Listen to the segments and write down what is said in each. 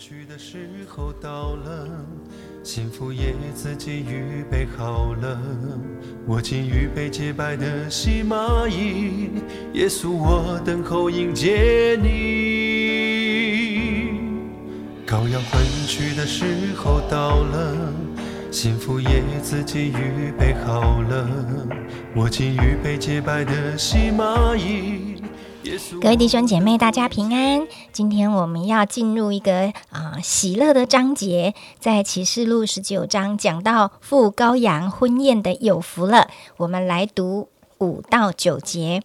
去的时候到了，幸福也自己预备好了。我竟预备洁白的细麻衣，耶稣，我等候迎接你。羔羊婚娶的时候到了，幸福也自己预备好了。我竟预备洁白的细麻衣。各位弟兄姐妹，大家平安。今天我们要进入一个啊喜乐的章节，在启示录十九章讲到赴羔羊婚宴的有福了。我们来读五到九节，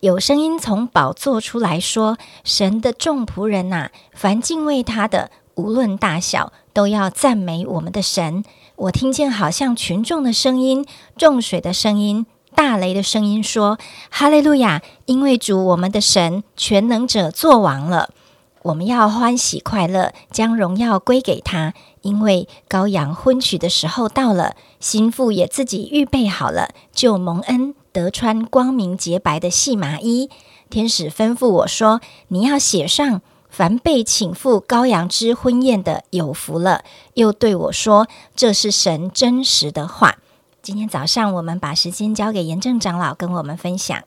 有声音从宝座出来说：“神的众仆人呐，凡敬畏他的，无论大小，都要赞美我们的神。”我听见好像群众的声音，众水的声音。大雷的声音说：“哈利路亚！因为主我们的神全能者作王了，我们要欢喜快乐，将荣耀归给他。因为羔羊婚娶的时候到了，心腹也自己预备好了，就蒙恩得穿光明洁白的细麻衣。天使吩咐我说：你要写上，凡被请赴羔羊之婚宴的有福了。又对我说：这是神真实的话。”今天早上，我们把时间交给严正长老跟我们分享。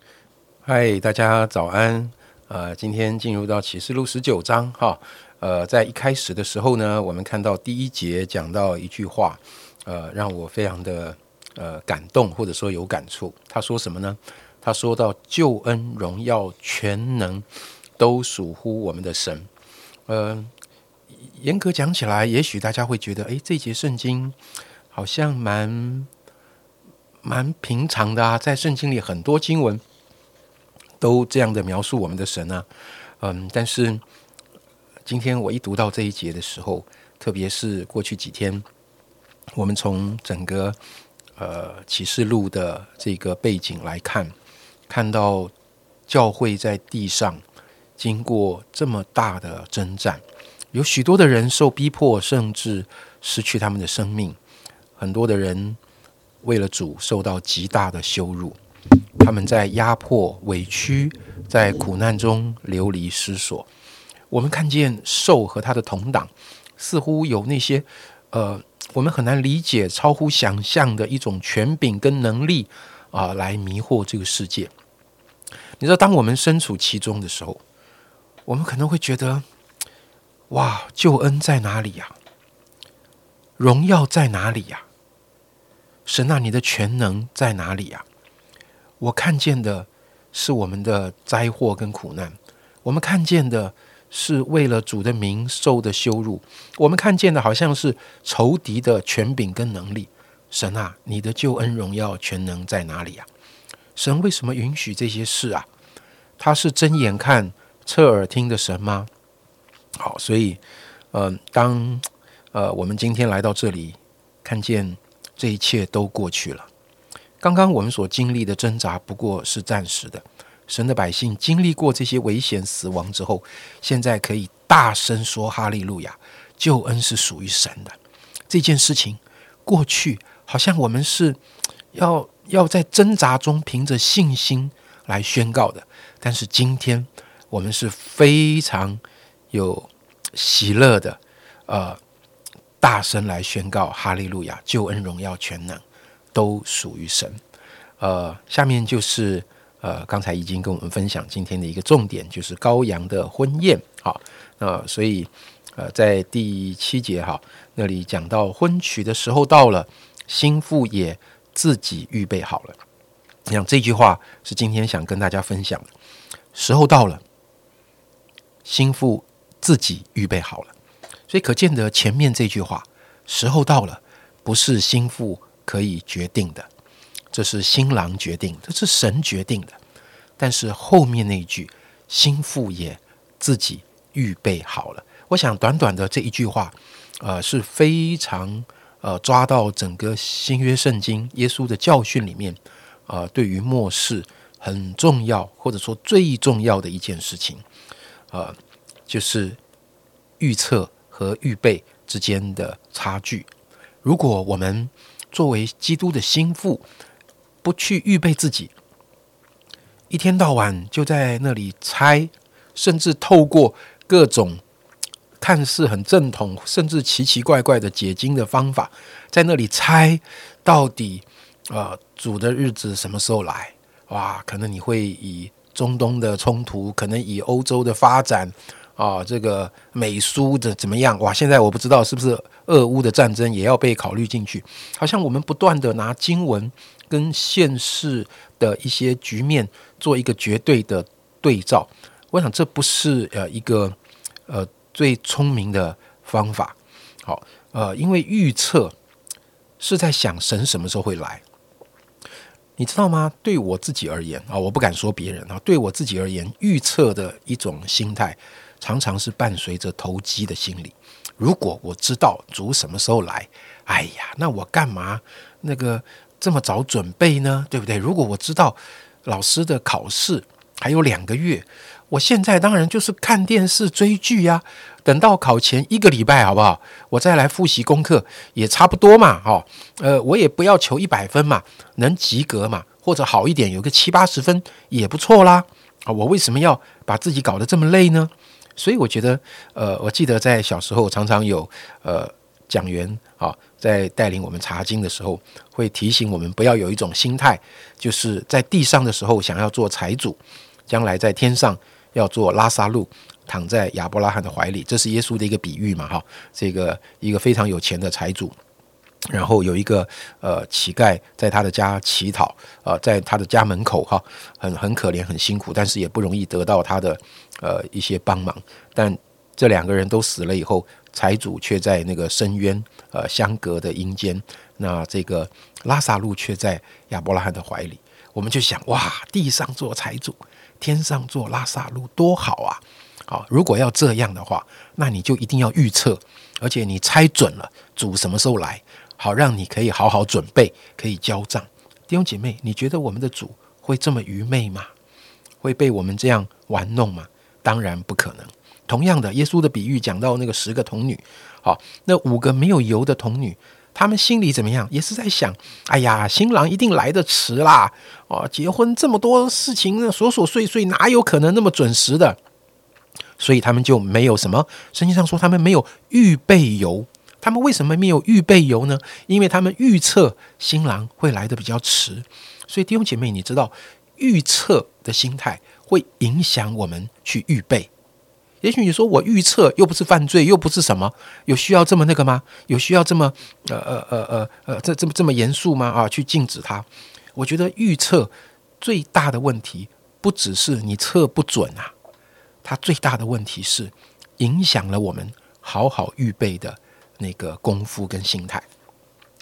嗨，大家早安。呃，今天进入到启示录十九章哈。呃，在一开始的时候呢，我们看到第一节讲到一句话，呃，让我非常的呃感动，或者说有感触。他说什么呢？他说到救恩、荣耀、全能都属乎我们的神。呃，严格讲起来，也许大家会觉得，哎，这节圣经好像蛮。蛮平常的啊，在圣经里很多经文都这样的描述我们的神啊，嗯，但是今天我一读到这一节的时候，特别是过去几天，我们从整个呃启示录的这个背景来看，看到教会在地上经过这么大的征战，有许多的人受逼迫，甚至失去他们的生命，很多的人。为了主受到极大的羞辱，他们在压迫、委屈，在苦难中流离失所。我们看见兽和他的同党，似乎有那些呃，我们很难理解、超乎想象的一种权柄跟能力啊，来迷惑这个世界。你知道，当我们身处其中的时候，我们可能会觉得：哇，救恩在哪里呀？荣耀在哪里呀？神啊，你的全能在哪里呀？我看见的是我们的灾祸跟苦难，我们看见的是为了主的名受的羞辱，我们看见的好像是仇敌的权柄跟能力。神啊，你的救恩荣耀全能在哪里呀？神为什么允许这些事啊？他是睁眼看、侧耳听的神吗？好，所以，呃，当呃我们今天来到这里，看见。这一切都过去了。刚刚我们所经历的挣扎不过是暂时的。神的百姓经历过这些危险、死亡之后，现在可以大声说：“哈利路亚！救恩是属于神的。”这件事情过去，好像我们是要要在挣扎中凭着信心来宣告的。但是今天，我们是非常有喜乐的，呃。大声来宣告哈利路亚！救恩、荣耀、全能都属于神。呃，下面就是呃，刚才已经跟我们分享今天的一个重点，就是羔羊的婚宴。好，那所以呃，在第七节哈那里讲到婚娶的时候到了，心腹也自己预备好了。你想这句话是今天想跟大家分享的。时候到了，心腹自己预备好了。所以可见得前面这句话，时候到了，不是心腹可以决定的，这是新郎决定，这是神决定的。但是后面那一句，心腹也自己预备好了。我想短短的这一句话，呃，是非常呃抓到整个新约圣经耶稣的教训里面，呃，对于末世很重要或者说最重要的一件事情，呃，就是预测。和预备之间的差距，如果我们作为基督的心腹，不去预备自己，一天到晚就在那里猜，甚至透过各种看似很正统，甚至奇奇怪怪的解经的方法，在那里猜到底啊主的日子什么时候来？哇，可能你会以中东的冲突，可能以欧洲的发展啊，这个美苏的怎么样？哇，现在我不知道是不是俄乌的战争也要被考虑进去？好像我们不断的拿经文跟现世的一些局面做一个绝对的对照，我想这不是呃一个呃最聪明的方法。好，呃，因为预测是在想神什么时候会来。你知道吗？对我自己而言啊，我不敢说别人啊。对我自己而言，预测的一种心态，常常是伴随着投机的心理。如果我知道主什么时候来，哎呀，那我干嘛那个这么早准备呢？对不对？如果我知道老师的考试还有两个月，我现在当然就是看电视追剧呀。等到考前一个礼拜，好不好？我再来复习功课也差不多嘛，哈。呃，我也不要求一百分嘛，能及格嘛，或者好一点，有个七八十分也不错啦。啊，我为什么要把自己搞得这么累呢？所以我觉得，呃，我记得在小时候常常有呃讲员啊，在带领我们查经的时候，会提醒我们不要有一种心态，就是在地上的时候想要做财主，将来在天上要做拉萨路。躺在亚伯拉罕的怀里，这是耶稣的一个比喻嘛？哈，这个一个非常有钱的财主，然后有一个呃乞丐在他的家乞讨，呃，在他的家门口哈，很很可怜，很辛苦，但是也不容易得到他的呃一些帮忙。但这两个人都死了以后，财主却在那个深渊呃相隔的阴间，那这个拉萨路却在亚伯拉罕的怀里。我们就想，哇，地上做财主，天上做拉萨路，多好啊！好，如果要这样的话，那你就一定要预测，而且你猜准了主什么时候来，好让你可以好好准备，可以交账。弟兄姐妹，你觉得我们的主会这么愚昧吗？会被我们这样玩弄吗？当然不可能。同样的，耶稣的比喻讲到那个十个童女，好，那五个没有油的童女，他们心里怎么样？也是在想：哎呀，新郎一定来得迟啦！哦，结婚这么多事情，琐琐碎碎，哪有可能那么准时的？所以他们就没有什么。圣经上说他们没有预备油，他们为什么没有预备油呢？因为他们预测新郎会来的比较迟。所以弟兄姐妹，你知道预测的心态会影响我们去预备。也许你说我预测又不是犯罪，又不是什么，有需要这么那个吗？有需要这么呃呃呃呃呃这这么这么严肃吗？啊，去禁止他？我觉得预测最大的问题不只是你测不准啊。它最大的问题是影响了我们好好预备的那个功夫跟心态，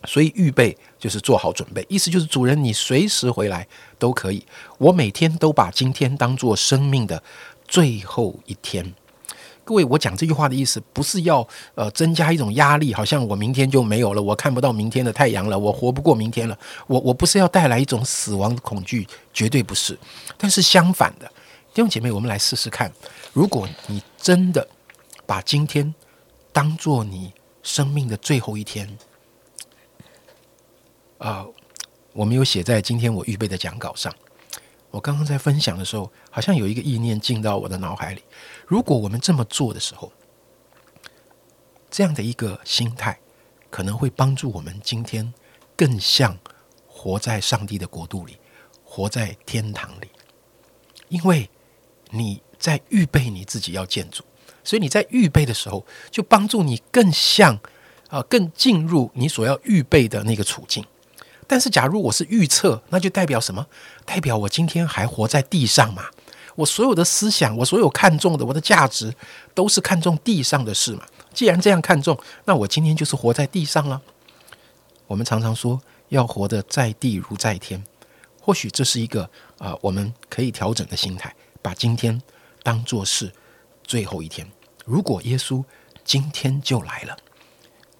所以预备就是做好准备，意思就是主人你随时回来都可以。我每天都把今天当做生命的最后一天。各位，我讲这句话的意思不是要呃增加一种压力，好像我明天就没有了，我看不到明天的太阳了，我活不过明天了。我我不是要带来一种死亡的恐惧，绝对不是。但是相反的。弟兄姐妹，我们来试试看。如果你真的把今天当做你生命的最后一天，啊，我没有写在今天我预备的讲稿上。我刚刚在分享的时候，好像有一个意念进到我的脑海里。如果我们这么做的时候，这样的一个心态，可能会帮助我们今天更像活在上帝的国度里，活在天堂里，因为。你在预备你自己要建筑，所以你在预备的时候，就帮助你更像啊，更进入你所要预备的那个处境。但是，假如我是预测，那就代表什么？代表我今天还活在地上嘛？我所有的思想，我所有看重的，我的价值，都是看重地上的事嘛？既然这样看重，那我今天就是活在地上了。我们常常说要活得在地如在天，或许这是一个啊，我们可以调整的心态。把今天当做是最后一天。如果耶稣今天就来了，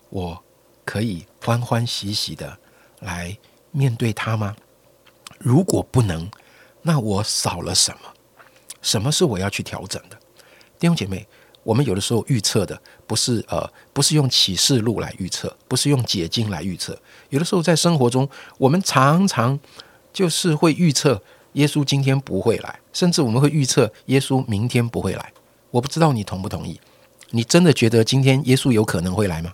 我可以欢欢喜喜的来面对他吗？如果不能，那我少了什么？什么是我要去调整的？弟兄姐妹，我们有的时候预测的不是呃，不是用启示录来预测，不是用解经来预测。有的时候在生活中，我们常常就是会预测。耶稣今天不会来，甚至我们会预测耶稣明天不会来。我不知道你同不同意？你真的觉得今天耶稣有可能会来吗？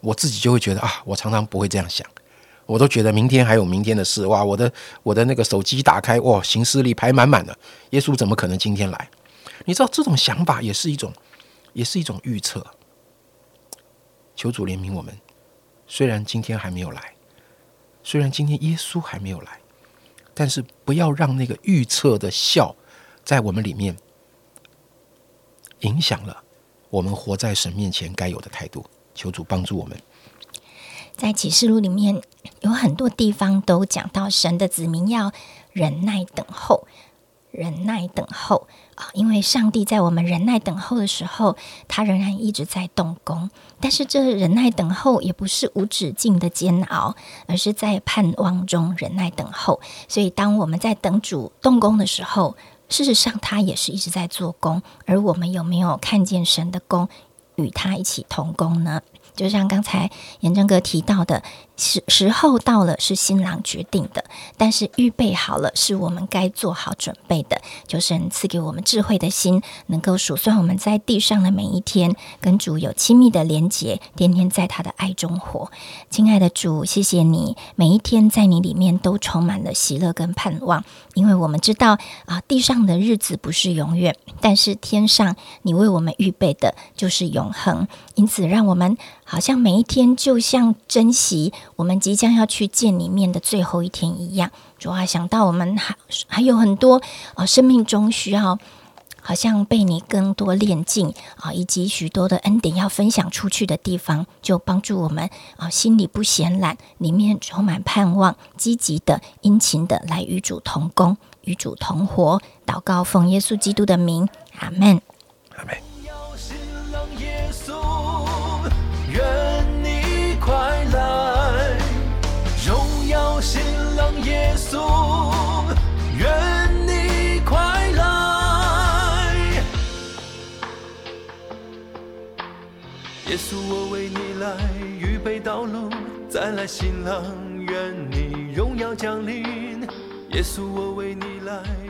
我自己就会觉得啊，我常常不会这样想，我都觉得明天还有明天的事。哇，我的我的那个手机打开，哇，行事历排满满的，耶稣怎么可能今天来？你知道这种想法也是一种，也是一种预测。求主怜悯我们，虽然今天还没有来，虽然今天耶稣还没有来，但是不要让那个预测的笑在我们里面影响了我们活在神面前该有的态度。求主帮助我们。在启示录里面有很多地方都讲到神的子民要忍耐等候，忍耐等候啊，因为上帝在我们忍耐等候的时候，他仍然一直在动工。但是这忍耐等候也不是无止境的煎熬，而是在盼望中忍耐等候。所以当我们在等主动工的时候，事实上他也是一直在做工。而我们有没有看见神的工？与他一起同工呢？就像刚才严正哥提到的。时时候到了，是新郎决定的，但是预备好了，是我们该做好准备的。求神赐给我们智慧的心，能够数算我们在地上的每一天，跟主有亲密的连结，天天在他的爱中活。亲爱的主，谢谢你，每一天在你里面都充满了喜乐跟盼望，因为我们知道啊，地上的日子不是永远，但是天上你为我们预备的就是永恒。因此，让我们好像每一天就像珍惜。我们即将要去见你面的最后一天一样，主啊，想到我们还还有很多啊，生命中需要好像被你更多炼净啊，以及许多的恩典要分享出去的地方，就帮助我们啊，心里不闲懒，里面充满盼望，积极的、殷勤的来与主同工，与主同活。祷告奉耶稣基督的名，阿门。阿门。愿你快来，耶稣，我为你来预备道路，再来新郎，愿你荣耀降临。耶稣，我为你来。